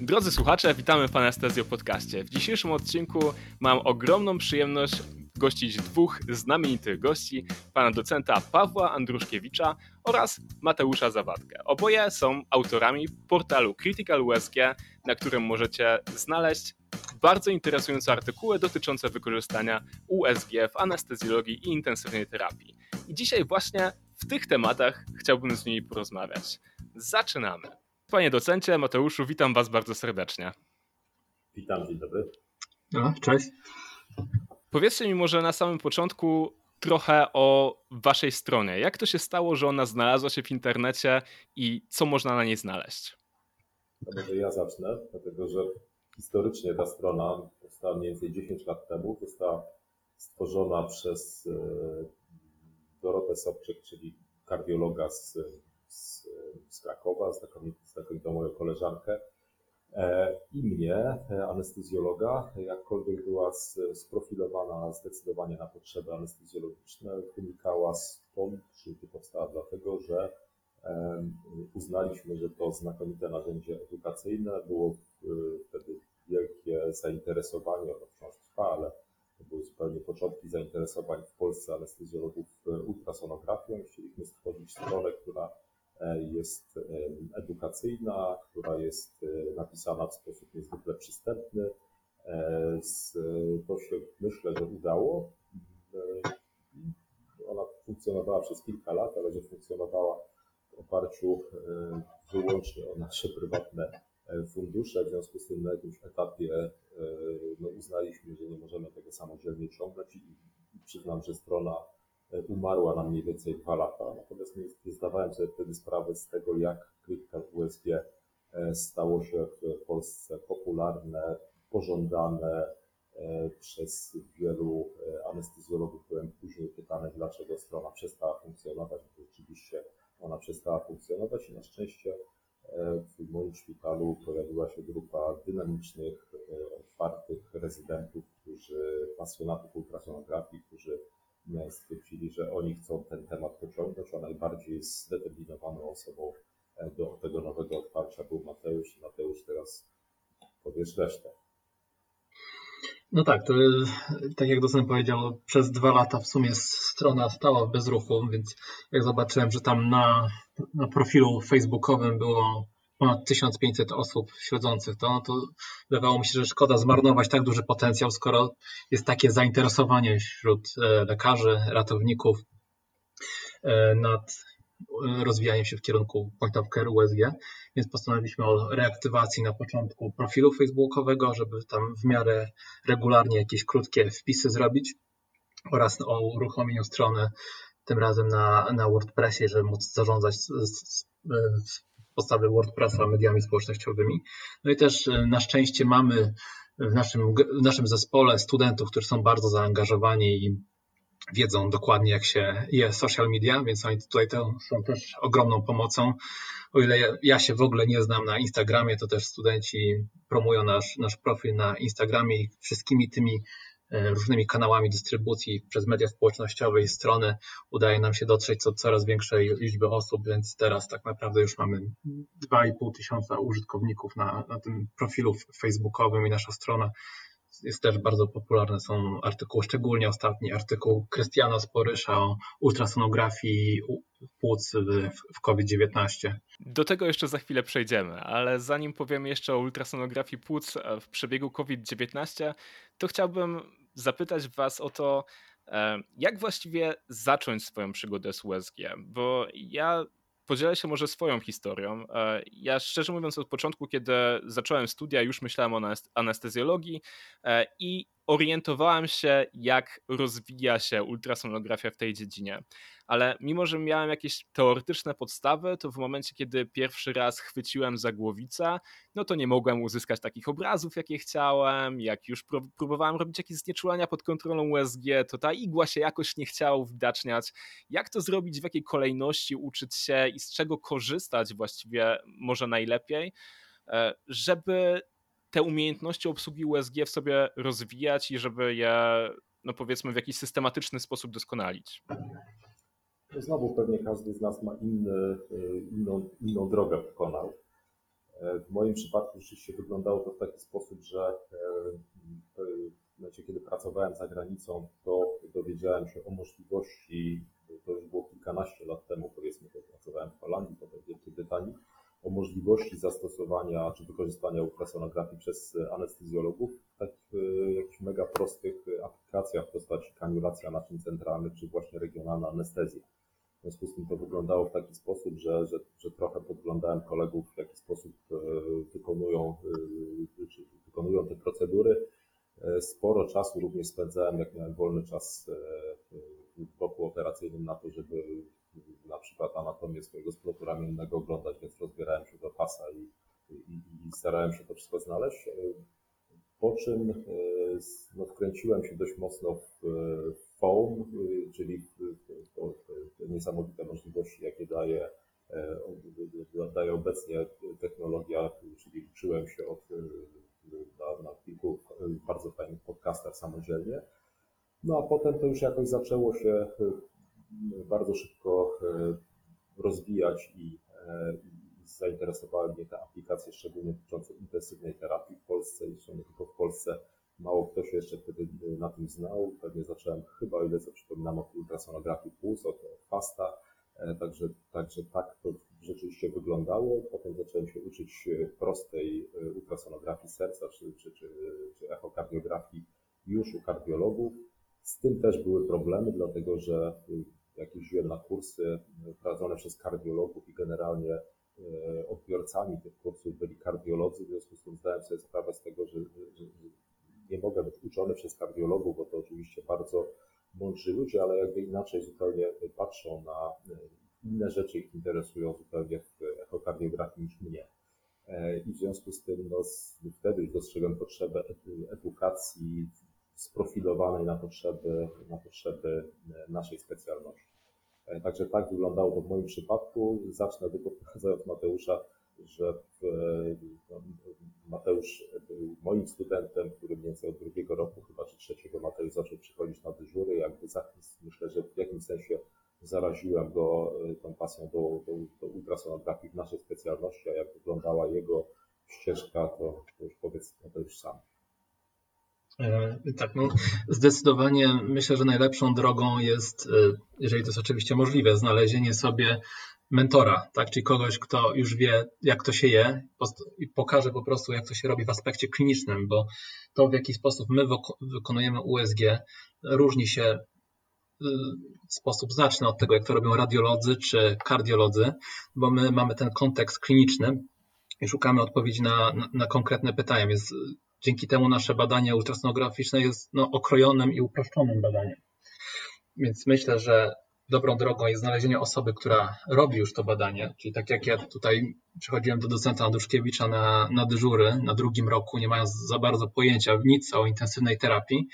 Drodzy słuchacze, witamy w Anestezjo Podcaście. W dzisiejszym odcinku mam ogromną przyjemność gościć dwóch znamienitych gości, pana docenta Pawła Andruszkiewicza oraz Mateusza Zawadkę. Oboje są autorami portalu Critical USG, na którym możecie znaleźć bardzo interesujące artykuły dotyczące wykorzystania USG w anestezjologii i intensywnej terapii. I dzisiaj właśnie w tych tematach chciałbym z nimi porozmawiać. Zaczynamy. Panie docencie, Mateuszu, witam Was bardzo serdecznie. Witam, dzień dobry. No, cześć. Powiedzcie mi może na samym początku trochę o Waszej stronie. Jak to się stało, że ona znalazła się w internecie i co można na niej znaleźć? To może ja zacznę, dlatego że historycznie ta strona powstała mniej więcej 10 lat temu. Została stworzona przez e, Dorotę Sobczyk, czyli kardiologa z z, z Krakowa, znakomitą moją koleżankę e, i mnie, e, anestezjologa, jakkolwiek była sprofilowana zdecydowanie na potrzeby anestezjologiczne, wynikała stąd, czy powstała dlatego, że uznaliśmy, że to znakomite narzędzie edukacyjne, było wtedy wielkie zainteresowanie, ono wciąż trwa, ale to były zupełnie początki zainteresowań w Polsce anestezjologów ultrasonografią. Chcieliśmy stworzyć stronę, która E, jest e, edukacyjna, która jest e, napisana w sposób niezwykle przystępny. To się myślę, że udało. Ona funkcjonowała przez kilka lat, ale że funkcjonowała w oparciu wyłącznie o nasze prywatne fundusze. W związku z tym na jakimś etapie no, uznaliśmy, że nie możemy tego samodzielnie ciągnąć i przyznam, że strona umarła na mniej więcej dwa lata. Natomiast nie, nie zdawałem sobie wtedy sprawy z tego, jak Critical USG e, stało się w Polsce popularne, pożądane e, przez wielu e, anestezjologów. Byłem później pytany, dlaczego strona przestała funkcjonować. Rzeczywiście ona przestała funkcjonować i na szczęście w moim szpitalu pojawiła się grupa dynamicznych, otwartych rezydentów, którzy, pasjonatów ultrasonografii, którzy stwierdzili, że oni chcą ten temat pociągnąć, a najbardziej zdeterminowaną osobą e, do tego nowego otwarcia był Mateusz i Mateusz teraz powiesz resztę. No tak, to tak jak docent powiedział, przez dwa lata w sumie strona stała w bezruchu, więc jak zobaczyłem, że tam na, na profilu facebookowym było ponad 1500 osób śledzących to, no to wydawało mi się, że szkoda zmarnować tak duży potencjał, skoro jest takie zainteresowanie wśród e, lekarzy, ratowników e, nad e, rozwijaniem się w kierunku point of care USG, więc postanowiliśmy o reaktywacji na początku profilu facebookowego, żeby tam w miarę regularnie jakieś krótkie wpisy zrobić oraz o uruchomieniu strony tym razem na, na WordPressie, żeby móc zarządzać z, z, z podstawy WordPressa mediami społecznościowymi. No i też e, na szczęście mamy w naszym, w naszym zespole studentów, którzy są bardzo zaangażowani i wiedzą dokładnie, jak się je social media, więc oni tutaj to są też ogromną pomocą. O ile ja się w ogóle nie znam na Instagramie, to też studenci promują nasz, nasz profil na Instagramie i wszystkimi tymi różnymi kanałami dystrybucji przez media społecznościowe i strony udaje nam się dotrzeć do coraz większej liczby osób, więc teraz tak naprawdę już mamy 2,5 tysiąca użytkowników na, na tym profilu facebookowym i nasza strona jest też bardzo popularne. Są artykuły, szczególnie ostatni artykuł Krystiana Sporysza o ultrasonografii płuc w COVID-19. Do tego jeszcze za chwilę przejdziemy, ale zanim powiemy jeszcze o ultrasonografii płuc w przebiegu COVID-19, to chciałbym zapytać Was o to, e, jak właściwie zacząć swoją przygodę z USG, bo ja podzielę się może swoją historią. E, ja szczerze mówiąc od początku, kiedy zacząłem studia, już myślałem o anestezjologii e, i orientowałem się, jak rozwija się ultrasonografia w tej dziedzinie. Ale mimo, że miałem jakieś teoretyczne podstawy, to w momencie, kiedy pierwszy raz chwyciłem za głowicę, no to nie mogłem uzyskać takich obrazów, jakie chciałem. Jak już próbowałem robić jakieś znieczulania pod kontrolą USG, to ta igła się jakoś nie chciała uwidaczniać. Jak to zrobić, w jakiej kolejności uczyć się i z czego korzystać właściwie może najlepiej, e, żeby te umiejętności obsługi USG w sobie rozwijać i żeby je, no powiedzmy, w jakiś systematyczny sposób doskonalić? Znowu pewnie każdy z nas ma inny, inną, inną drogę pokonał. W moim przypadku rzeczywiście wyglądało to w taki sposób, że w momencie, kiedy pracowałem za granicą, to dowiedziałem się o możliwości, to już było kilkanaście lat temu, powiedzmy, to pracowałem w Holandii, potem w Wielkiej Brytanii, o możliwości zastosowania czy wykorzystania ultrasonografii przez anestezjologów w takich e, jakichś mega prostych aplikacjach w postaci kaniulacja naczyń centralnych czy właśnie regionalna anestezja. W związku z tym to wyglądało w taki sposób, że, że, że trochę podglądałem kolegów, w jaki sposób e, wykonują, e, czy wykonują te procedury. Sporo czasu również spędzałem, jak miałem wolny czas w bloku operacyjnym na to, żeby na przykład anatomię swojego splotu ramiennego oglądać, więc rozbierałem się do pasa i, i, i starałem się to wszystko znaleźć. Po czym e, no, wkręciłem się dość mocno w foam, e, czyli w niesamowite możliwości, jakie daje, e, daje obecnie technologia, czyli uczyłem się od, na, na kilku bardzo fajnych podcastach samodzielnie. No a potem to już jakoś zaczęło się bardzo szybko e, rozwijać i, e, zainteresowały mnie te aplikacje, szczególnie dotyczące intensywnej terapii w Polsce i nie tylko w Polsce. Mało kto się jeszcze wtedy na tym znał. Pewnie zacząłem chyba, o ile co przypominam, od ultrasonografii puls, od FASTA. E, także, także tak to rzeczywiście wyglądało. Potem zacząłem się uczyć prostej ultrasonografii serca czy, czy, czy, czy echokardiografii już u kardiologów. Z tym też były problemy, dlatego że jak jeździłem na kursy prowadzone przez kardiologów i generalnie e, odbiorcami tych kursów byli kardiolodzy, w związku z tym zdałem sobie sprawę z tego, że, nie mogę być uczony przez kardiologów, bo to oczywiście bardzo mądrzy ludzie, ale jakby inaczej zupełnie patrzą na e, inne rzeczy, ich interesują zupełnie w echokardiografii niż mnie. E, I w związku z tym no, wtedy już dostrzegłem potrzebę edukacji sprofilowanej na potrzeby, na potrzeby naszej specjalności. E, także tak wyglądało to w moim przypadku. Zacznę tylko od Mateusza, że no, Mateusz był moim studentem, który mniej więcej od drugiego roku, chyba czy trzeciego Mateusz zaczął przychodzić na dyżury. Jakby za, myślę, że w jakimś sensie zaraziłem go e, tą pasją do, do, do ultrasonografii w naszej specjalności, a jak wyglądała jego ścieżka, to, to już powiedz Mateusz sam. E, tak, no zdecydowanie myślę, że najlepszą drogą jest, e, jeżeli to jest oczywiście możliwe, znalezienie sobie mentora, tak, czyli kogoś, kto już wie, jak to się je i pokaże po prostu, jak to się robi w aspekcie klinicznym, bo to, w jaki sposób my wykonujemy USG, różni się e, w sposób znaczny od tego, jak to robią radiolodzy czy kardiolodzy, bo my mamy ten kontekst kliniczny i szukamy odpowiedzi na, na, na konkretne pytania, więc Dzięki temu nasze badanie ultrasonograficzne jest no, okrojonym i uproszczonym badaniem. Więc myślę, że dobrą drogą jest znalezienie osoby, która robi już to badanie, czyli tak jak ja tutaj przychodziłem do docenta Andruszkiewicza na, na dyżury na drugim roku, nie mając za bardzo pojęcia nic o intensywnej terapii,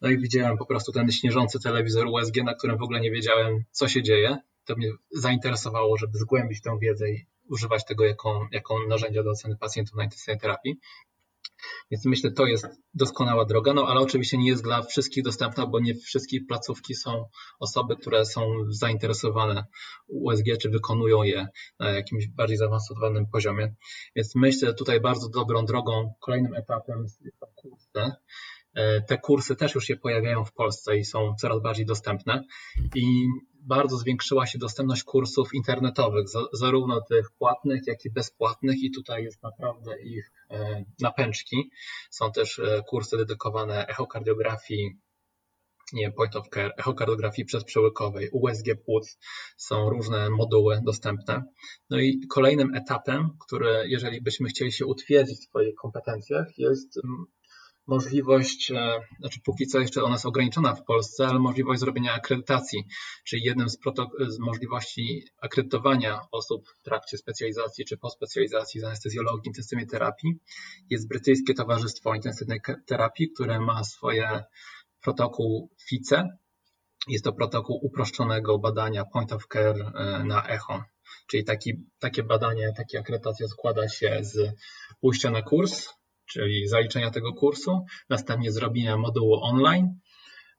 no i widziałem po prostu ten śnieżący telewizor USG, na którym w ogóle nie wiedziałem, co się dzieje. To mnie zainteresowało, żeby zgłębić tę wiedzę i używać tego jako, jako narzędzia do oceny pacjentów na intensywnej terapii. Więc myślę, to jest doskonała droga, no ale oczywiście nie jest dla wszystkich dostępna, bo nie wszystkie placówki są osoby, które są zainteresowane USG, czy wykonują je na jakimś bardziej zaawansowanym poziomie. Więc myślę, tutaj bardzo dobrą drogą, kolejnym etapem są kursy. E, te kursy też już się pojawiają w Polsce i są coraz bardziej dostępne i bardzo zwiększyła się dostępność kursów internetowych, zarówno tych płatnych, jak i bezpłatnych i tutaj jest naprawdę ich napęczki. Są też e, kursy dedykowane echokardiografii, nie point of care, echokardiografii przedprzełykowej, USG płuc, są różne moduły dostępne. No i kolejnym etapem, który jeżeli byśmy chcieli się utwierdzić w swoich kompetencjach, jest możliwość, e, znaczy póki co jeszcze ona jest ograniczona w Polsce, ale możliwość zrobienia akredytacji, czyli jednym z, z możliwości akredytowania osób w trakcie specjalizacji czy po specjalizacji z anestezjologii, intensywnej terapii jest Brytyjskie Towarzystwo Intensywnej Terapii, które ma swoje protokół FICE. Jest to protokół uproszczonego badania point of care e, na echo. Czyli taki, takie badanie, taka akredytacja składa się z pójścia na kurs, czyli zaliczenia tego kursu, następnie zrobienia modułu online,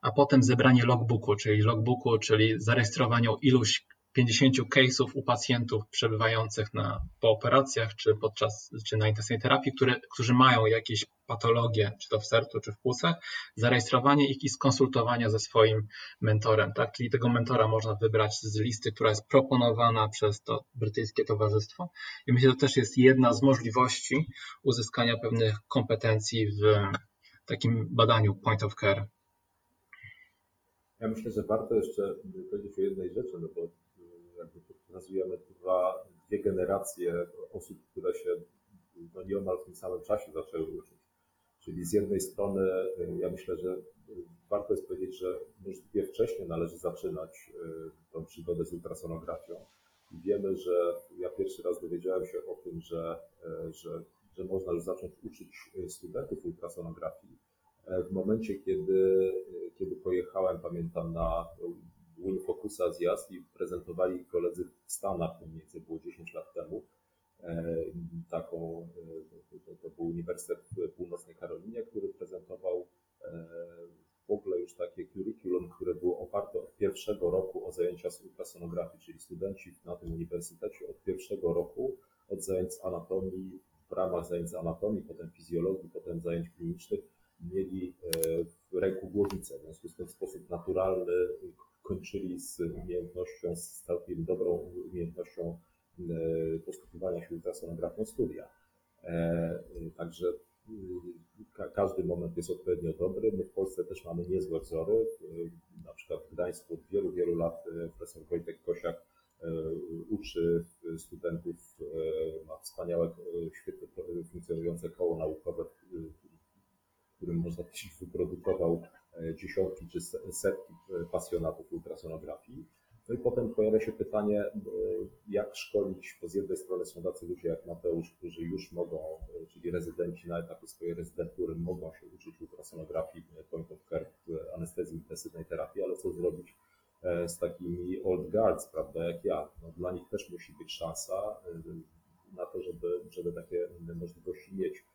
a potem zebranie logbooku, czyli logbooku, czyli zarejestrowanie iluś 50 case'ów u pacjentów przebywających na, po operacjach czy podczas czy na intensywnej terapii, które, którzy mają jakieś patologie, czy to w sercu, czy w płucach, zarejestrowanie ich i skonsultowanie ze swoim mentorem. Tak? Czyli tego mentora można wybrać z listy, która jest proponowana przez to brytyjskie towarzystwo. I myślę, że to też jest jedna z możliwości uzyskania pewnych kompetencji w takim badaniu point of care. Ja myślę, że warto jeszcze powiedzieć o jednej rzeczy, no bo pokazujemy dwa, dwie generacje osób, które się no nieomal w tym samym czasie zaczęły uczyć. Czyli z jednej strony ja myślę, że warto jest powiedzieć, że możliwie wcześniej należy zaczynać tą przygodę z ultrasonografią. I wiemy, że ja pierwszy raz dowiedziałem się o tym, że, że, że można już zacząć uczyć studentów ultrasonografii w momencie, kiedy, kiedy pojechałem, pamiętam, na WinFocusa zjazd i prezentowali koledzy w Stanach, to mniej więcej było 10 lat temu, e, taką, e, to, był Uniwersytet Północnej Karolinie, który prezentował e, w ogóle już takie curriculum, które było oparte od pierwszego roku o zajęcia z ultrasonografii, czyli studenci na tym uniwersytecie od pierwszego roku, od zajęć z anatomii, w ramach zajęć z anatomii, potem fizjologii, potem zajęć klinicznych, mieli w ręku głowicę. W związku z tym w sposób naturalny kończyli z umiejętnością, z całkiem dobrą umiejętnością e, posługiwania się ultrasonografią studia. E, także e, każdy moment jest odpowiednio dobry. My w Polsce też mamy niezłe wzory. Na przykład w Gdańsku od wielu, wielu lat profesor Wojtek Kosiak uczy studentów, ma wspaniałe, świetnie funkcjonujące koło naukowe, w którym można powiedzieć wyprodukował E, dziesiątki czy setki e, pasjonatów ultrasonografii. No i potem pojawia się pytanie, e, jak szkolić, bo z jednej strony są tacy ludzie jak Mateusz, którzy już mogą, czyli rezydenci na etapie swojej rezydentury mogą się uczyć ultrasonografii point of care anestezji intensywnej terapii, ale co zrobić z takimi old guards, prawda, jak ja. No, dla nich też musi być szansa na to, żeby, żeby takie możliwości mieć.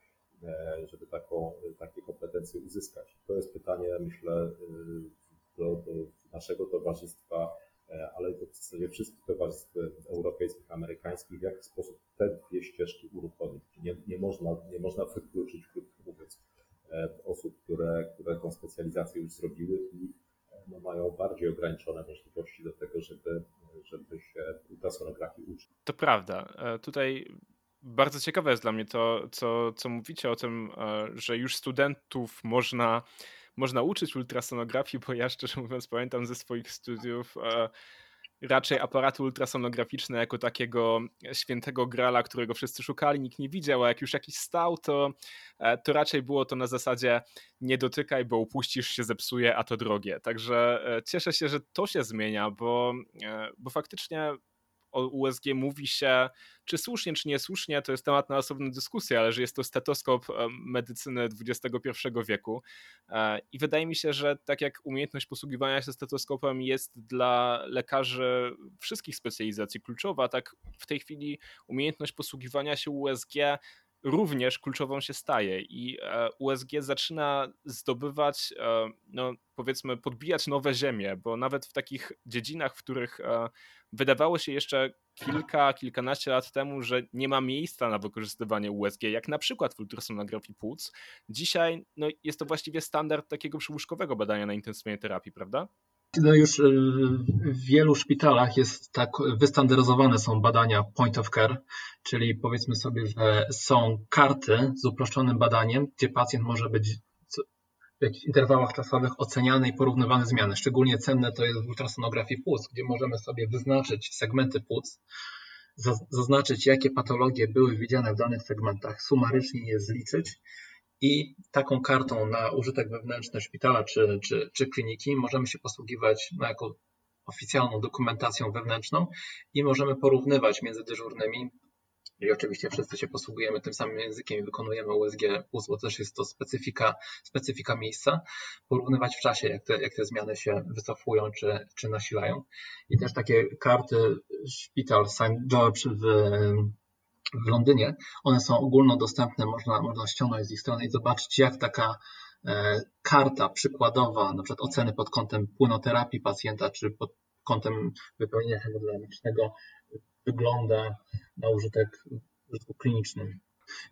E, żeby taką, takie kompetencje uzyskać. To jest pytanie, myślę, y, do, do naszego towarzystwa, e, ale to w zasadzie wszystkich towarzystw europejskich, amerykańskich, w jaki sposób te dwie ścieżki uruchomić. Nie, nie, można, nie można wykluczyć, krótko mówiąc, e, osób, które, które tą specjalizację już zrobiły i no, mają bardziej ograniczone możliwości do tego, żeby, żeby się ultrasonografii uczyć. To prawda. Tutaj bardzo ciekawe jest dla mnie to, co, co mówicie o tym, e, że już studentów można, można uczyć ultrasonografii, bo ja szczerze mówiąc pamiętam ze swoich studiów e, raczej aparaty ultrasonograficzne jako takiego świętego grala, którego wszyscy szukali, nikt nie widział, a jak już jakiś stał, to, e, to raczej było to na zasadzie nie dotykaj, bo upuścisz się, zepsuje, a to drogie. Także cieszę się, że to się zmienia, bo, bo faktycznie o USG mówi się, czy słusznie, czy niesłusznie, to jest temat na osobną dyskusję, ale że jest to stetoskop medycyny XXI wieku. E, I wydaje mi się, że tak jak umiejętność posługiwania się stetoskopem jest dla lekarzy wszystkich specjalizacji kluczowa, tak w tej chwili umiejętność posługiwania się USG również kluczową się staje i e, USG zaczyna zdobywać, no powiedzmy, podbijać nowe ziemie, bo nawet w takich dziedzinach, w których wydawało się jeszcze kilka, kilkanaście lat temu, że nie ma miejsca na wykorzystywanie USG, jak na przykład w ultrasonografii płuc. Dzisiaj no, jest to właściwie standard takiego przyłóżkowego badania na intensywnej terapii, prawda? No już y, w wielu szpitalach jest tak, wystandaryzowane są badania point of care, czyli powiedzmy sobie, że są karty z uproszczonym badaniem, gdzie pacjent może być w jakichś interwałach czasowych oceniane i porównywane zmiany. Szczególnie cenne to jest w ultrasonografii płuc, gdzie możemy sobie wyznaczyć segmenty płuc, zaznaczyć jakie patologie były widziane w danych segmentach, sumarycznie je zliczyć i taką kartą na użytek wewnętrzny szpitala czy, czy, czy kliniki możemy się posługiwać no, jako oficjalną dokumentacją wewnętrzną i możemy porównywać między dyżurnymi i oczywiście wszyscy się posługujemy tym samym językiem i wykonujemy USG plus, bo też jest to specyfika, specyfika miejsca, porównywać w czasie, jak te, jak te zmiany się wycofują czy, czy nasilają. I też takie karty szpital St. George w, w Londynie, one są ogólnodostępne, można, można ściągnąć z ich strony i zobaczyć, jak taka e, karta przykładowa, na przykład oceny pod kątem płynoterapii pacjenta, czy pod kątem wypełnienia hemodynamicznego wygląda na użytek użytku klinicznym.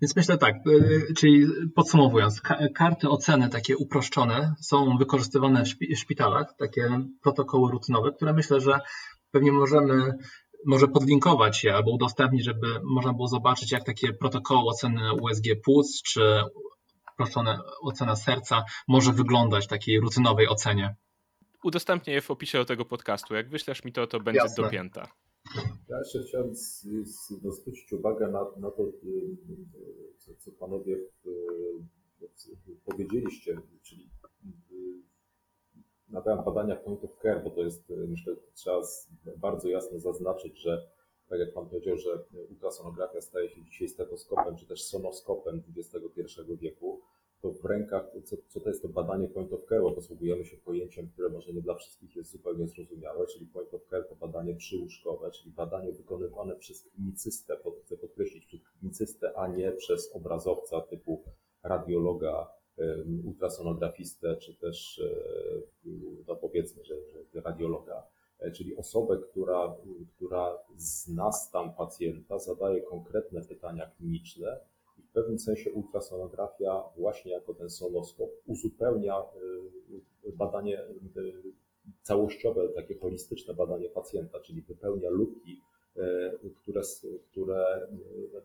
Więc myślę tak, y, czyli podsumowując, karty oceny takie uproszczone są wykorzystywane w szpitalach, takie protokoły rutynowe, które myślę, że pewnie możemy może podlinkować je albo udostępnić, żeby można było zobaczyć, jak takie protokoły oceny USG płuc czy uproszczona ocena serca może wyglądać w takiej rutynowej ocenie. Udostępnię je w opisie do tego podcastu. Jak wyślesz mi to, to będzie Jasne. dopięta. Ja jeszcze chciałem zwrócić uwagę na, na to, y, co, co panowie y, powiedzieliście, czyli y, na temat badania point of care, bo to jest, myślę, trzeba bardzo jasno zaznaczyć, że tak jak Pan powiedział, że ultrasonografia staje się dzisiaj stetoskopem, czy też sonoskopem XXI wieku, to w rękach, co, co to jest to badanie point of care, bo posługujemy się pojęciem, które może nie dla wszystkich jest zupełnie zrozumiałe, czyli point of care to badanie przyłóżkowe, czyli badanie wykonywane przez klinicystę, chcę podkreślić, przez klinicystę, a nie przez obrazowca typu radiologa, ultrasonografistę, czy też, e, no powiedzmy, że, że radiologa, e, czyli osobę, która, która zna stan pacjenta, zadaje konkretne pytania kliniczne, w pewnym sensie ultrasonografia właśnie jako ten sonoskop uzupełnia badanie całościowe, takie holistyczne badanie pacjenta, czyli wypełnia luki, y, które, które,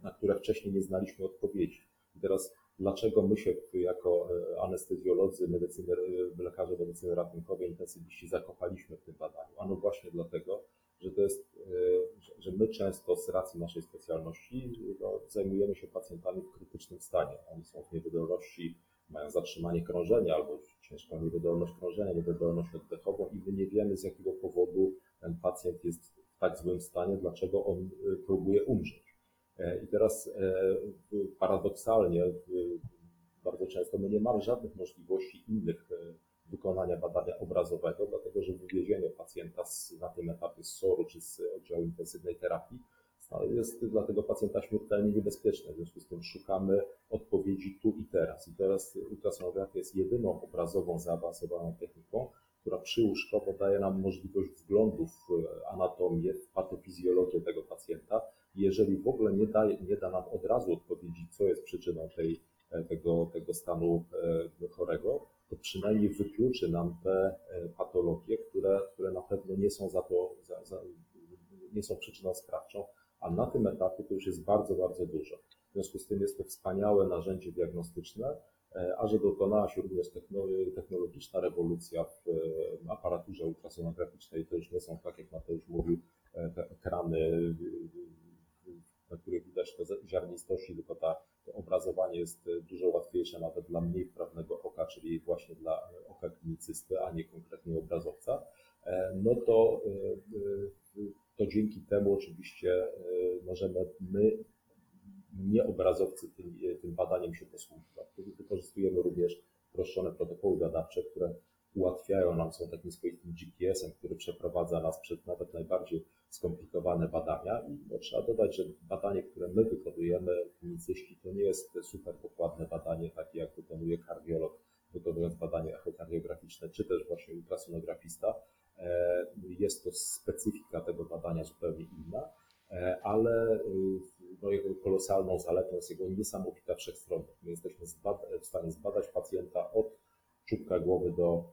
na które wcześniej nie znaliśmy odpowiedzi. I teraz dlaczego my się jako anestezjolodzy, medycyny, lekarze medycyny ratunkowej, intensywiści zakochaliśmy w tym badaniu? Ano właśnie dlatego, że to jest, e, że my często z racji naszej specjalności no, zajmujemy się pacjentami w krytycznym stanie. Oni są w niewydolności, mają zatrzymanie krążenia albo ciężką niewydolność krążenia, niewydolność oddechową i my nie wiemy z jakiego powodu ten pacjent jest w tak złym stanie, dlaczego on e, próbuje umrzeć. E, I teraz paradoksalnie bardzo często my nie mamy żadnych możliwości innych wykonania badania obrazowego, dlatego że wywiezienie pacjenta z, na tym etapie z SOR-u czy z oddziału intensywnej terapii jest dla tego pacjenta śmiertelnie niebezpieczne. W związku z tym szukamy odpowiedzi tu i teraz. I teraz ultrasonografia jest jedyną obrazową, zaawansowaną techniką, która przyłóżkowo daje nam możliwość wglądu w anatomię, w patofizjologię tego pacjenta. Jeżeli w ogóle nie da, nie da nam od razu odpowiedzi, co jest przyczyną tej, tego, tego stanu e, chorego, to przynajmniej wykluczy nam te e, patologie, które, które na pewno nie są za to, za, za, nie są przyczyną sprawczą, a na tym etapie to już jest bardzo, bardzo dużo. W związku z tym jest to wspaniałe narzędzie diagnostyczne, e, a że dokonała się również technologiczna rewolucja w e, aparaturze ultrasonograficznej, to już nie są, tak jak Mateusz mówił, te ekrany na których widać te ziarnistości, tylko ta, to obrazowanie jest e, dużo łatwiejsze nawet dla mniej wprawnego oka, czyli właśnie dla e, oka klinicysty, a nie konkretnie obrazowca, e, no to, to dzięki temu oczywiście możemy my, nie obrazowcy, tym, tym badaniem się posługiwać. Wykorzystujemy również uproszczone protokoły badawcze, które ułatwiają nam, są takim swoistym GPS-em, który przeprowadza nas przez nawet najbardziej skomplikowane badania. I no, trzeba dodać, że badanie, które my wykonujemy, klinicyści, to nie jest super dokładne badanie, takie jak wykonuje kardiolog, wykonując badanie echokardiograficzne, czy też właśnie ultrasonografista. E, jest to specyfika tego badania zupełnie inna, e, ale y, no, jego kolosalną zaletą jest jego niesamowita wszechstronność. My jesteśmy w stanie zbadać pacjenta od czubka głowy do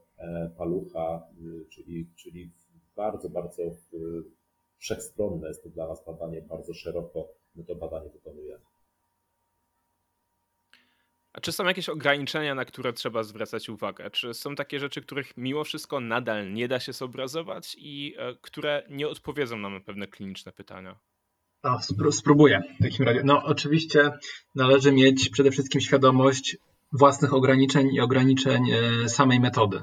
palucha, y, czyli, czyli bardzo, bardzo wszechstronne jest to dla nas badanie, bardzo szeroko my to badanie wykonujemy. A czy są jakieś ograniczenia, na które trzeba zwracać uwagę? Czy są takie rzeczy, których mimo wszystko nadal nie da się zobrazować i e, które nie odpowiedzą nam na pewne kliniczne pytania? A, spróbuję w takim razie. No, oczywiście należy mieć przede wszystkim świadomość własnych ograniczeń i ograniczeń e, samej metody.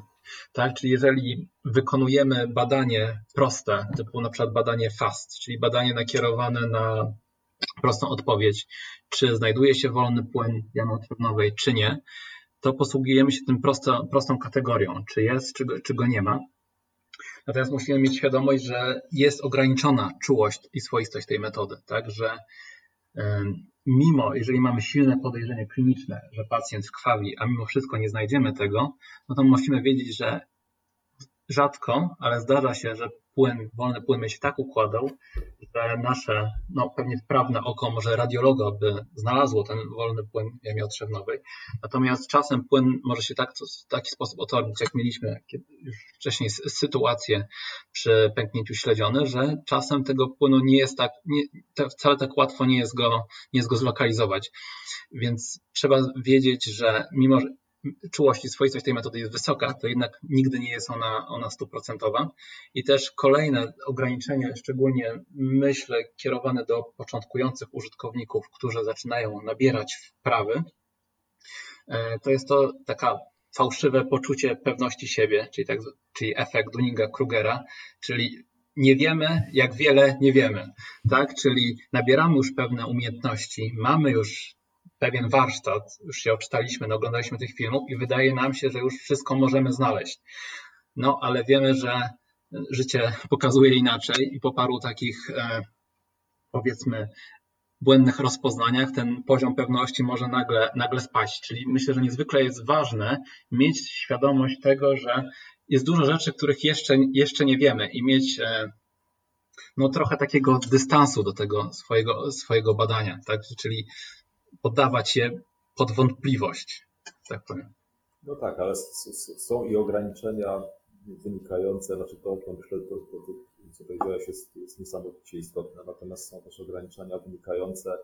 Tak? Czyli jeżeli wykonujemy badanie proste, typu na przykład badanie FAST, czyli badanie nakierowane na prostą odpowiedź, czy znajduje się wolny płyn jamy trudnowej, czy nie, to posługujemy się tym prosto, prostą kategorią, czy jest, czy go, czy go nie ma. Natomiast musimy mieć świadomość, że jest ograniczona czułość i swoistość tej metody, tak, że mimo, jeżeli mamy silne podejrzenie kliniczne, że pacjent krwawi, a mimo wszystko nie znajdziemy tego, no to musimy wiedzieć, że rzadko, ale zdarza się, że płyn, wolny płyn się tak układał, że nasze, no pewnie prawne oko może radiologa by znalazło ten wolny płyn w jamie otrzewnowej, natomiast czasem płyn może się tak, w taki sposób otoczyć, jak mieliśmy już wcześniej sytuację przy pęknięciu śledziony, że czasem tego płynu nie jest tak, nie, wcale tak łatwo nie jest go, nie jest go zlokalizować. Więc trzeba wiedzieć, że mimo, że czułość i swoistość tej metody jest wysoka, to jednak nigdy nie jest ona, ona stuprocentowa. I też kolejne ograniczenie, szczególnie myślę kierowane do początkujących użytkowników, którzy zaczynają nabierać wprawy, e, to jest to taka fałszywe poczucie pewności siebie, czyli, tak, czyli efekt Dunninga-Krugera, czyli nie wiemy, jak wiele nie wiemy, tak? Czyli nabieramy już pewne umiejętności, mamy już pewien warsztat, już się oczytaliśmy, no, oglądaliśmy tych filmów i wydaje nam się, że już wszystko możemy znaleźć. No, ale wiemy, że życie pokazuje inaczej i po paru takich, e, powiedzmy, błędnych rozpoznaniach ten poziom pewności może nagle, nagle spaść. Czyli myślę, że niezwykle jest ważne mieć świadomość tego, że jest dużo rzeczy, których jeszcze, jeszcze nie wiemy i mieć e, no, trochę takiego dystansu do tego swojego, swojego badania. Tak? Czyli poddawać je pod wątpliwość, tak powiem. No tak, ale są i ograniczenia wynikające, znaczy to, to myślę, to, to, to co powiedziałeś jest, jest niesamowicie istotne, natomiast są też ograniczenia wynikające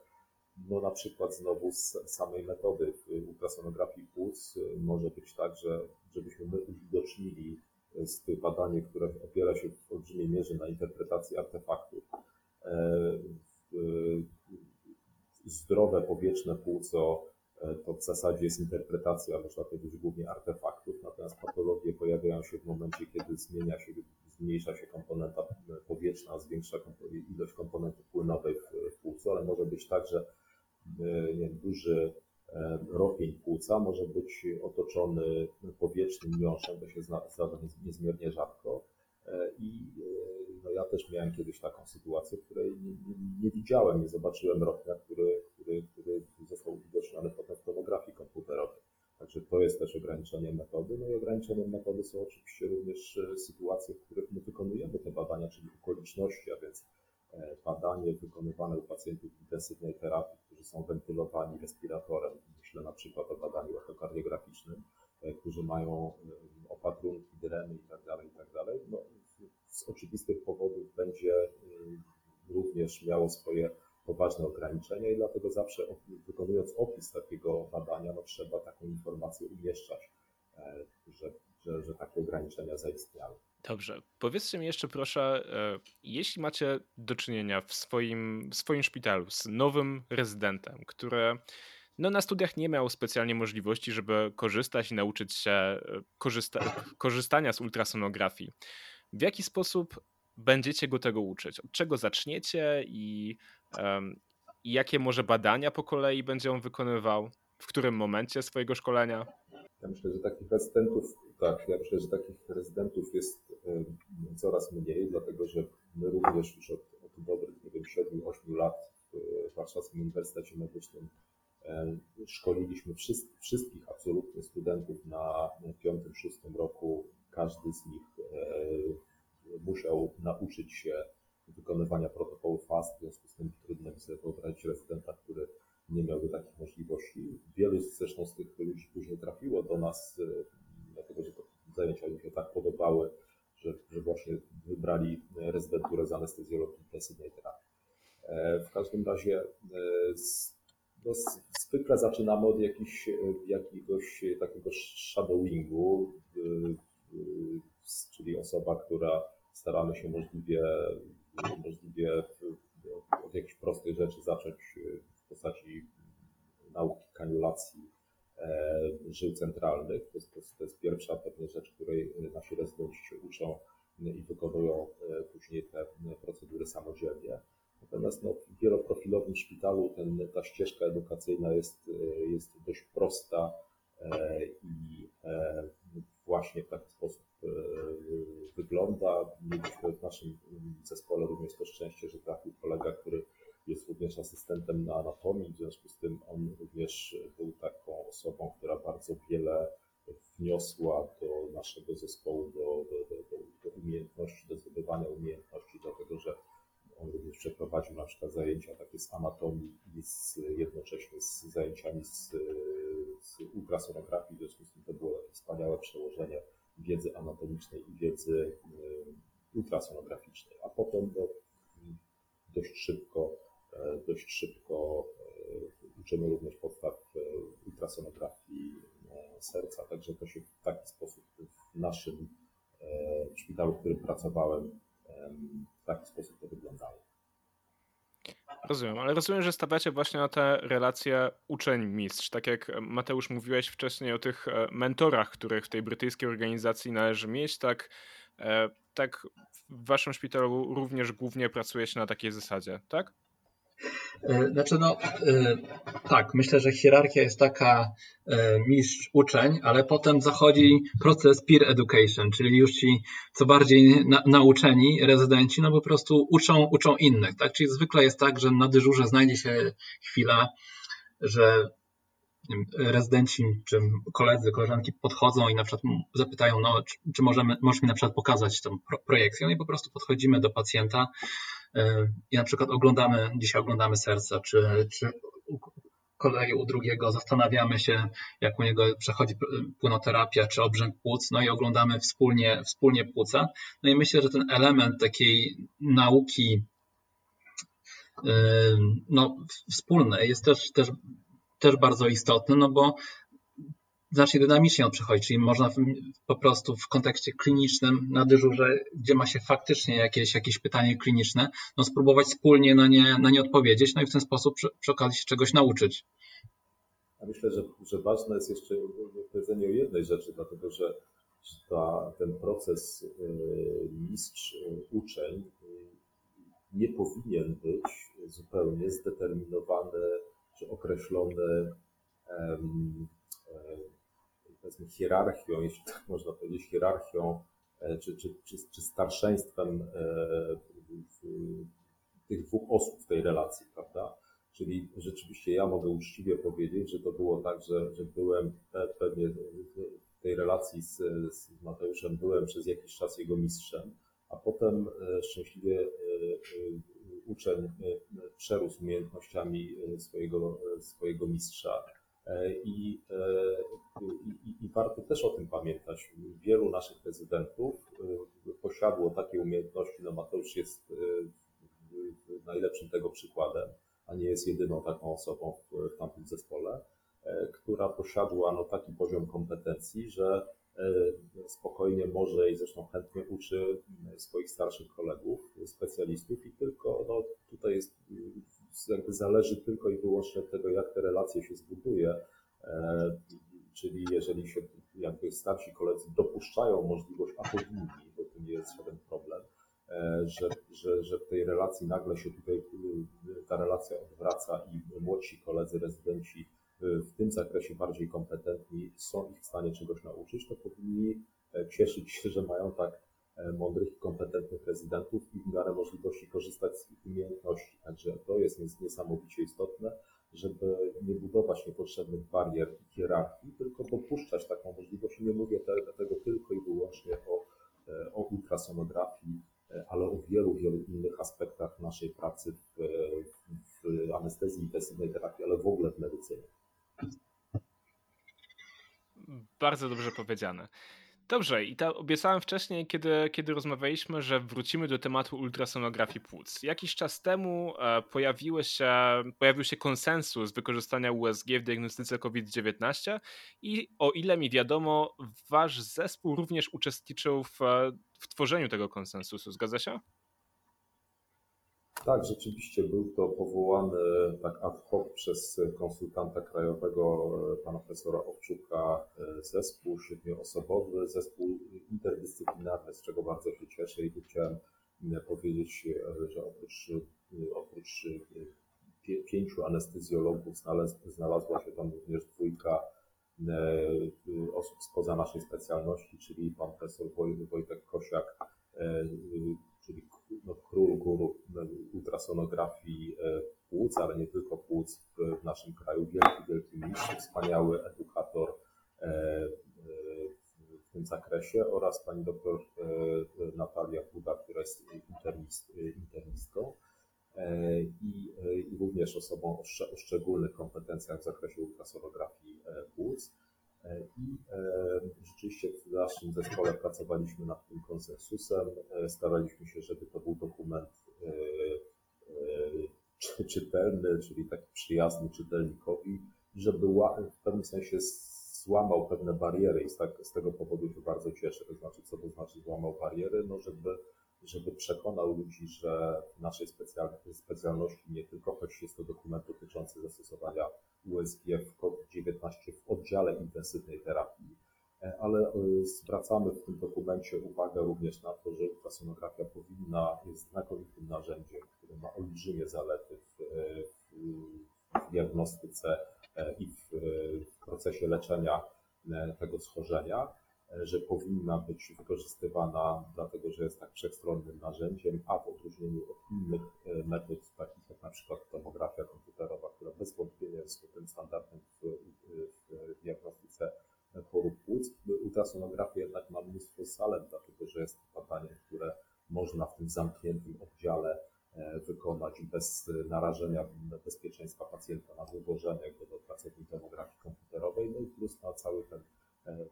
no na przykład znowu z samej metody ultrasonografii płuc może być tak, że żebyśmy my uwidocznili z badanie, które opiera się w olbrzymiej mierze na interpretacji artefaktów, e, zdrowe powietrzne płuco e, to w zasadzie jest interpretacja, można powiedzieć, głównie artefaktów, natomiast patologie pojawiają się w momencie, kiedy zmienia się, zmniejsza się komponenta powietrzna, zwiększa ilość komponenty płynowej w płucu, ale może być tak, że e, nie duży e, ropień płuca może być otoczony powietrznym miąższem, to się zdarza niezmiernie rzadko i ja też miałem kiedyś taką sytuację, której nie, nie, nie widziałem, nie zobaczyłem ropnia, który, który, który został uwidoczniony potem w tomografii komputerowej. Także to jest też ograniczenie metody. No i ograniczeniem metody są oczywiście również e, sytuacje, w których my wykonujemy te badania, czyli okoliczności, a więc e, badanie wykonywane u pacjentów intensywnej terapii, którzy są wentylowani respiratorem. Myślę na przykład o badaniu echokardiograficznym, e, którzy mają opatrunki, dremy itd., tak itd. Tak no, z oczywistych powodów będzie y, również miało swoje poważne ograniczenia i dlatego zawsze wykonując opis takiego badania, no trzeba taką informację umieszczać, e, że, że, że takie ograniczenia zaistniały. Dobrze. Powiedzcie mi jeszcze proszę, e, jeśli macie do czynienia w swoim, w swoim szpitalu z nowym rezydentem, który no, na studiach nie miał specjalnie możliwości, żeby korzystać i nauczyć się e, korzysta korzystania z ultrasonografii. W jaki sposób będziecie go tego uczyć? Od czego zaczniecie i, um, i jakie może badania po kolei będzie on wykonywał? W którym momencie swojego szkolenia? Ja myślę, że takich rezydentów, tak, ja myślę, że takich rezydentów jest coraz mniej, dlatego że my również już od, od dobrych, nie wiem, 7-8 lat w Warszawskim Uniwersytecie Medycznym szkoliliśmy wszystkich absolutnie studentów na piątym, szóstym roku każdy z nich e, musiał nauczyć się wykonywania protokołu FAST, w związku z tym trudno mi sobie wyobrazić rezydenta, który nie miałby takich możliwości. Wielu zresztą z tych ludzi później trafiło do nas, e, dlatego że zajęcia im się tak podobały, że, że właśnie wybrali rezydenturę z anestezjologii intensywnej terapii. E, w każdym razie no, zwykle zaczynamy od jakiś, jakiegoś takiego shadowingu, czyli osoba, staramy się możliwie, możliwie od jakichś prostych rzeczy zacząć w postaci nauki kaniulacji e, żył centralnych. To jest, to jest pierwsza pewnie rzecz, której nasi rezydenci się uczą i wykonują e, później te procedury samodzielnie. Natomiast no, w wieloprofilowym szpitalu ten, ta ścieżka edukacyjna jest, jest dość prosta anatomii, w związku z tym on również był taką osobą, która bardzo wiele wniosła do naszego zespołu, do, do, do, do umiejętności, do zdobywania umiejętności, dlatego że on również przeprowadził na przykład zajęcia takie z anatomii i z, jednocześnie z zajęciami z, z ultrasonografii, w związku z tym to było wspaniałe przełożenie wiedzy anatomicznej i wiedzy ultrasonograficznej, a potem no, dość szybko, dość szybko uczymy również podstaw ultrasonografii serca, także to się w taki sposób w naszym w szpitalu, w którym pracowałem, w taki sposób to wyglądało. Rozumiem, ale rozumiem, że stawiacie właśnie na te relacje uczeń-mistrz. Tak jak Mateusz mówiłeś wcześniej o tych e, mentorach, których w tej brytyjskiej organizacji należy mieć, tak, e, tak w waszym szpitalu również głównie pracuje się na takiej zasadzie, tak? E, znaczy, no e, tak, myślę, że hierarchia jest taka e, mistrz-uczeń, ale potem zachodzi proces peer education, czyli już ci co bardziej na, nauczeni rezydenci, no po prostu uczą, uczą innych, tak? Czyli zwykle jest tak, że na dyżurze znajdzie się chwila, że rezydenci czy koledzy, koleżanki podchodzą i na przykład zapytają, no, czy, czy możemy, możesz mi na przykład pokazać tą projekcję, no i po prostu podchodzimy do pacjenta, i na przykład oglądamy, dzisiaj oglądamy serce, czy, czy u drugiego zastanawiamy się, jak u niego przechodzi płynoterapia, czy obrzęk płuc, no i oglądamy wspólnie, wspólnie płuca. No i myślę, że ten element takiej nauki no, wspólnej jest też, też, też bardzo istotny, no bo znacznie dynamicznie on przechodzi, czyli można po prostu w kontekście klinicznym na dyżurze, gdzie ma się faktycznie jakieś, jakieś pytanie kliniczne, no spróbować wspólnie na nie, na nie odpowiedzieć, no i w ten sposób przy, przy okazji się czegoś nauczyć. Ja myślę, że, że ważne jest jeszcze powiedzenie o jednej rzeczy, dlatego że ta, ten proces y, mistrz-uczeń y, nie powinien być zupełnie zdeterminowany czy określony powiedzmy hierarchią, jeśli tak można powiedzieć, hierarchią e, czy, czy, czy, czy starszeństwem e, tych dwóch osób w tej relacji, prawda? Czyli rzeczywiście ja mogę uczciwie powiedzieć, że to było tak, że, że byłem pewnie w tej relacji z, z Mateuszem, byłem przez jakiś czas jego mistrzem, a potem e, szczęśliwie uczeń przerósł umiejętnościami swojego, swojego mistrza E, I, e, i, I, warto też o tym pamiętać. Wielu naszych rezydentów e, posiadło takie umiejętności. No Mateusz jest najlepszym tego przykładem, a nie jest jedyną taką osobą w tamtym zespole, która posiadła no, taki poziom kompetencji, że spokojnie może i zresztą chętnie uczy swoich starszych kolegów, specjalistów i tylko no, tutaj jest jakby zależy tylko i wyłącznie od tego, jak te relacje się zbuduje. E, czyli jeżeli się jakby starsi koledzy dopuszczają możliwość, a powinni, bo nie jest żaden problem, e, że, że, że w tej relacji nagle się tutaj ta relacja odwraca i młodsi koledzy, rezydenci w tym zakresie bardziej kompetentni są ich w stanie czegoś nauczyć, to powinni e, cieszyć się, że mają tak E, mądrych i kompetentnych rezydentów i w miarę możliwości korzystać z ich umiejętności. Także to jest niesamowicie istotne, żeby nie budować niepotrzebnych barier i hierarchii, tylko dopuszczać taką możliwość. Nie mówię tego tylko i wyłącznie o, e, o ultrasonografii, e, ale o wielu, wielu innych aspektach naszej pracy w, w anestezji intensywnej terapii, ale w ogóle w medycynie. Bardzo dobrze powiedziane. Dobrze, i ta, obiecałem wcześniej, kiedy, kiedy rozmawialiśmy, że wrócimy do tematu ultrasonografii płuc. Jakiś czas temu e, pojawiły się, pojawił się konsensus wykorzystania USG w diagnostyce COVID-19 i o ile mi wiadomo, wasz zespół również uczestniczył w, w tworzeniu tego konsensusu. Zgadza się? Tak, rzeczywiście był to powołany tak ad hoc przez konsultanta krajowego pana profesora Owczuka zespół siedmioosobowy, zespół interdyscyplinarny, z czego bardzo się cieszę i chciałem powiedzieć, że oprócz, oprócz pięciu anestezjologów znalazła się tam również dwójka osób spoza naszej specjalności, czyli pan profesor Wojtek Kosiak, czyli no, król gór ultrasonografii e, płuc, ale nie tylko płuc w naszym kraju. Wielki, wielki mistrz, wspaniały edukator e, e, w tym zakresie. oraz pani doktor Natalia Puda, która jest internist, internistką i, i również osobą o, o szczególnych kompetencjach w zakresie ultrasonografii płuc. I rzeczywiście w naszym zespole pracowaliśmy nad tym konsensusem. Staraliśmy się, żeby to był dokument czytelny, czyli taki przyjazny czytelnikowi, żeby w pewnym sensie złamał pewne bariery i z, tak, z tego powodu się bardzo cieszę. To znaczy, co to znaczy złamał bariery? No, żeby, żeby przekonał ludzi, że w naszej specjalności nie tylko, choć jest to dokument dotyczący zastosowania USG w COVID-19 w oddziale intensywnej terapii, e, ale e, zwracamy w tym dokumencie uwagę również na to, że ultrasonografia powinna, jest znakomitym narzędziem, które ma olbrzymie zalety w, w, w diagnostyce e, i w, w procesie leczenia tego schorzenia, że powinna być wykorzystywana dlatego, że jest tak wszechstronnym narzędziem, a w odróżnieniu od innych metod, takich jak na przykład tomografia komputerowa, która bez wątpienia jest tym standardem w, w diagnostyce chorób płuc. Ultrasonografia jednak ma mnóstwo zalet, dlatego że jest to badanie, które można w tym zamkniętym oddziale e, wykonać bez narażenia bezpieczeństwa pacjenta na wywożenie go do pracowni tomografii komputerowej, no i plus na cały ten, e,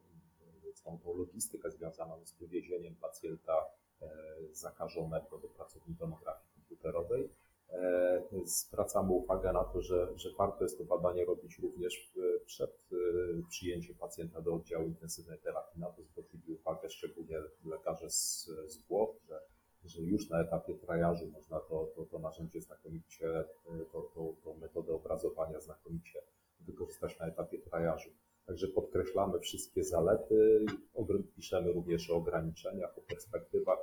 całą tą logistykę związaną z wywiezieniem pacjenta e, zakażonego do pracowni tomografii komputerowej. E, zwracamy uwagę na to, że, że warto jest to badanie robić również przed e, przyjęciem pacjenta do oddziału intensywnej terapii. Na to zwrócili uwagę szczególnie lekarze z, z Włoch, że, że już na etapie triażu można to, to, to narzędzie znakomicie, e, to, to, to metodę obrazowania znakomicie wykorzystać na etapie triażu. Także podkreślamy wszystkie zalety, piszemy również o ograniczeniach, o perspektywach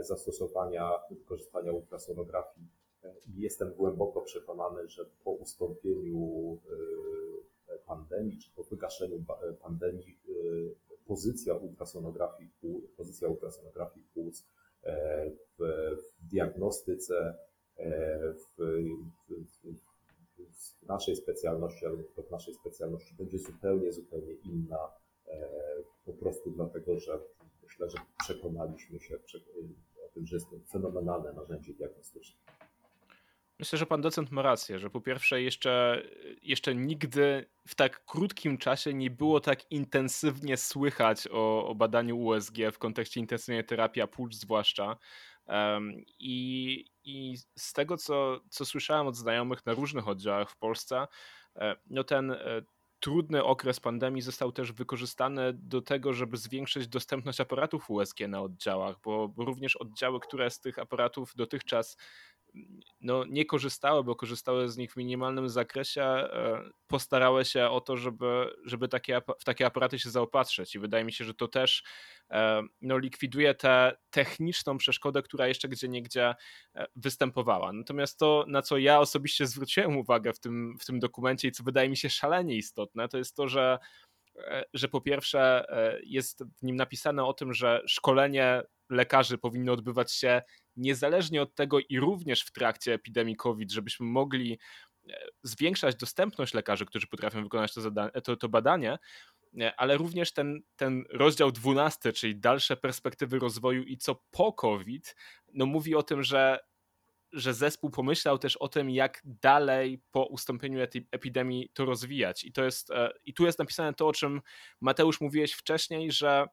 zastosowania, wykorzystania ultrasonografii Jestem głęboko przekonany, że po ustąpieniu e, pandemii, czy po wygaszeniu e, pandemii, e, pozycja ultrasonografii, pozycja ultrasonografii płuc w, w diagnostyce, w, w, w, naszej specjalności, ale w naszej specjalności będzie zupełnie, zupełnie inna. Po prostu dlatego, że myślę, że przekonaliśmy się o tym, że jest to fenomenalne narzędzie diagnostyczne. Myślę, że pan docent ma rację, że po pierwsze jeszcze, jeszcze nigdy w tak krótkim czasie nie było tak intensywnie słychać o, o badaniu USG w kontekście intensywnej terapii, a płuc zwłaszcza. Um, i, I z tego, co, co słyszałem od znajomych na różnych oddziałach w Polsce, e, no ten e, trudny okres pandemii został też wykorzystany do tego, żeby zwiększyć dostępność aparatów USG na oddziałach, bo również oddziały, które z tych aparatów dotychczas no, nie korzystały, bo korzystały z nich w minimalnym zakresie, e, postarały się o to, żeby, żeby takie, w takie aparaty się zaopatrzyć. I wydaje mi się, że to też e, no, likwiduje tę techniczną przeszkodę, która jeszcze gdzie niegdzie e, występowała. Natomiast to, na co ja osobiście zwróciłem uwagę w tym, w tym dokumencie i co wydaje mi się szalenie istotne, to jest to, że że po pierwsze jest w nim napisane o tym, że szkolenie lekarzy powinno odbywać się niezależnie od tego i również w trakcie epidemii COVID, żebyśmy mogli e, zwiększać dostępność lekarzy, którzy potrafią wykonać to, to, to badanie, e, ale również ten, ten rozdział 12, czyli dalsze perspektywy rozwoju i co po COVID, no mówi o tym, że, że zespół pomyślał też o tym, jak dalej po ustąpieniu epidemii to rozwijać. I, to jest, e, I tu jest napisane to, o czym Mateusz mówiłeś wcześniej, że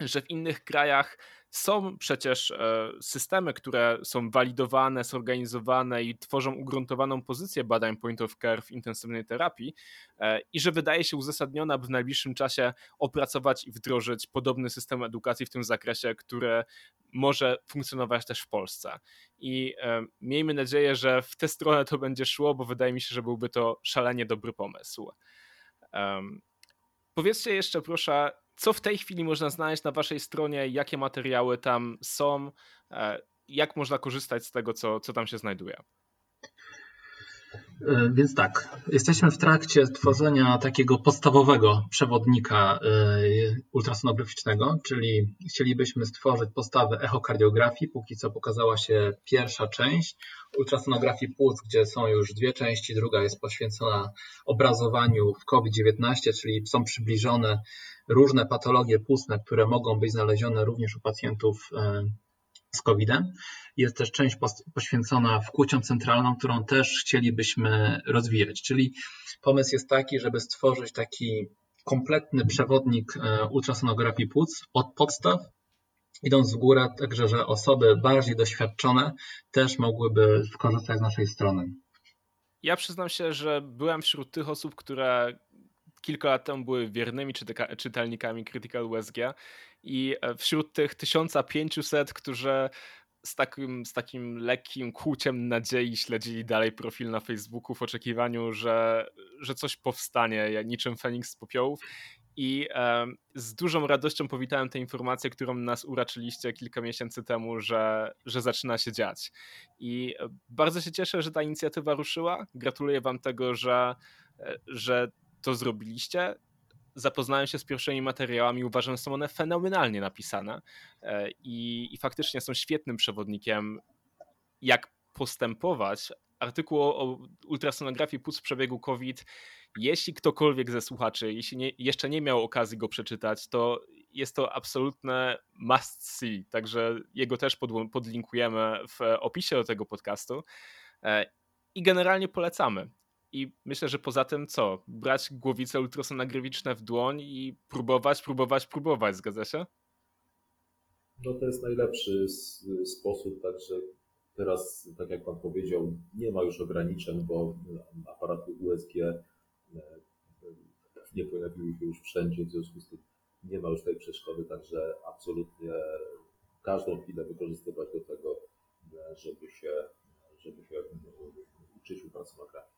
że w innych krajach są przecież e, systemy, które są walidowane, zorganizowane i tworzą ugruntowaną pozycję badań point of care w intensywnej terapii e, i że wydaje się uzasadnione, aby w najbliższym czasie opracować i wdrożyć podobny system edukacji w tym zakresie, który może funkcjonować też w Polsce. I e, miejmy nadzieję, że w tę stronę to będzie szło, bo wydaje mi się, że byłby to szalenie dobry pomysł. Powiedzcie jeszcze proszę, co w tej chwili można znaleźć na waszej stronie, jakie materiały tam są, e, jak można korzystać z tego, co, co tam się znajduje. E, więc tak, jesteśmy w trakcie tworzenia takiego podstawowego przewodnika e, ultrasonograficznego, czyli chcielibyśmy stworzyć postawę echokardiografii. Póki co pokazała się pierwsza część ultrasonografii płuc, gdzie są już dwie części. Druga jest poświęcona obrazowaniu w COVID-19, czyli są przybliżone różne patologie płucne, które mogą być znalezione również u pacjentów z COVID-em. Jest też część poświęcona wkłuciom centralną, którą też chcielibyśmy rozwijać. Czyli pomysł jest taki, żeby stworzyć taki kompletny przewodnik ultrasonografii płuc od podstaw idąc w górę, także że osoby bardziej doświadczone też mogłyby skorzystać z naszej strony. Ja przyznam się, że byłem wśród tych osób, które kilka lat temu były wiernymi czytelnikami Critical USG i e, wśród tych 1500, którzy z takim, z takim lekkim kłuciem nadziei śledzili dalej profil na Facebooku w oczekiwaniu, że, że coś powstanie, niczym Feniks z popiołów i e, z dużą radością powitałem tę informację, którą nas uraczyliście kilka miesięcy temu, że, że zaczyna się dziać. I e, bardzo się cieszę, że ta inicjatywa ruszyła. Gratuluję Wam tego, że, e, że to zrobiliście. Zapoznałem się z pierwszymi materiałami, uważam, że są one fenomenalnie napisane e, i, i faktycznie są świetnym przewodnikiem, jak postępować. Artykuł o ultrasonografii płuc w przebiegu COVID jeśli ktokolwiek ze słuchaczy, jeśli nie, jeszcze nie miał okazji go przeczytać, to jest to absolutne must see, także jego też pod, podlinkujemy w opisie do tego podcastu e, i generalnie polecamy. I myślę, że poza tym co? Brać głowice ultrasonograficzne w dłoń i próbować, próbować, próbować, zgadza się? No to jest najlepszy sposób, także teraz, tak jak Pan powiedział, nie ma już ograniczeń, bo aparaty USG nie pojawiły się już wszędzie, w związku z tym nie ma już tej przeszkody, także absolutnie każdą chwilę wykorzystywać do tego, żeby się, żeby się uczyć ultrasonografii.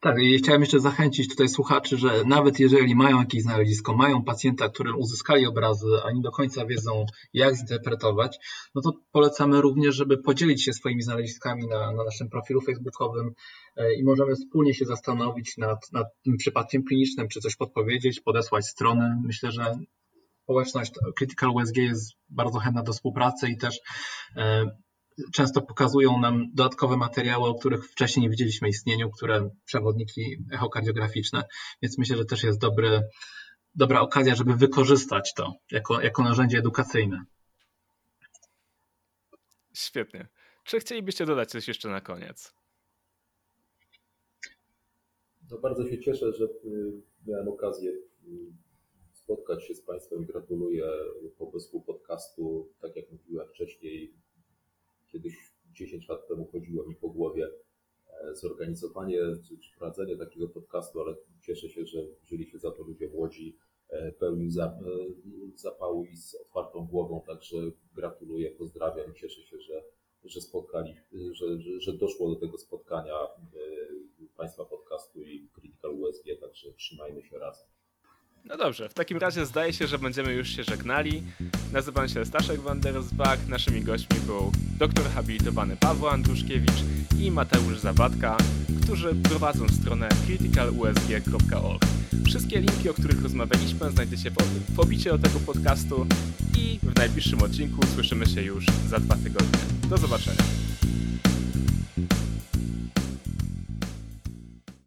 Tak, i chciałem jeszcze zachęcić tutaj słuchaczy, że nawet jeżeli mają jakieś znalezisko, mają pacjenta, którym uzyskali obrazy, a nie do końca wiedzą, jak zinterpretować, no to polecamy również, żeby podzielić się swoimi znaleziskami na, na naszym profilu facebookowym e, i możemy wspólnie się zastanowić nad, nad tym przypadkiem klinicznym, czy coś podpowiedzieć, podesłać strony. Myślę, że społeczność Critical USG jest bardzo chętna do współpracy i też e, często pokazują nam dodatkowe materiały, o których wcześniej nie widzieliśmy istnieniu, które przewodniki echokardiograficzne, więc myślę, że też jest dobry, dobra okazja, żeby wykorzystać to jako, jako narzędzie edukacyjne. Świetnie. Czy chcielibyście dodać coś jeszcze na koniec? No bardzo się cieszę, że y, miałem okazję y, spotkać się z Państwem. Gratuluję pomysłu podcastu. Tak jak mówiłem wcześniej, Kiedyś 10 lat temu chodziło mi po głowie e, zorganizowanie czy, prowadzenie takiego podcastu, ale cieszę się, że wzięli się za to ludzie młodzi, e, pełni za, e, zapału i z otwartą głową, także gratuluję, pozdrawiam cieszę się, że, że spotkali, że, że doszło do tego spotkania Państwa podcastu i Critical USG, także trzymajmy się razem. No dobrze, w takim razie zdaje się, że będziemy już się żegnali. Nazywam się Staszek Wandersbach, naszymi gośćmi był doktor habilitowany Paweł Andruszkiewicz i Mateusz Zawadka, którzy prowadzą stronę criticalusg.org. Wszystkie linki, o których rozmawialiśmy, znajdziecie w opisie do tego podcastu i w najbliższym odcinku słyszymy się już za dwa tygodnie. Do zobaczenia.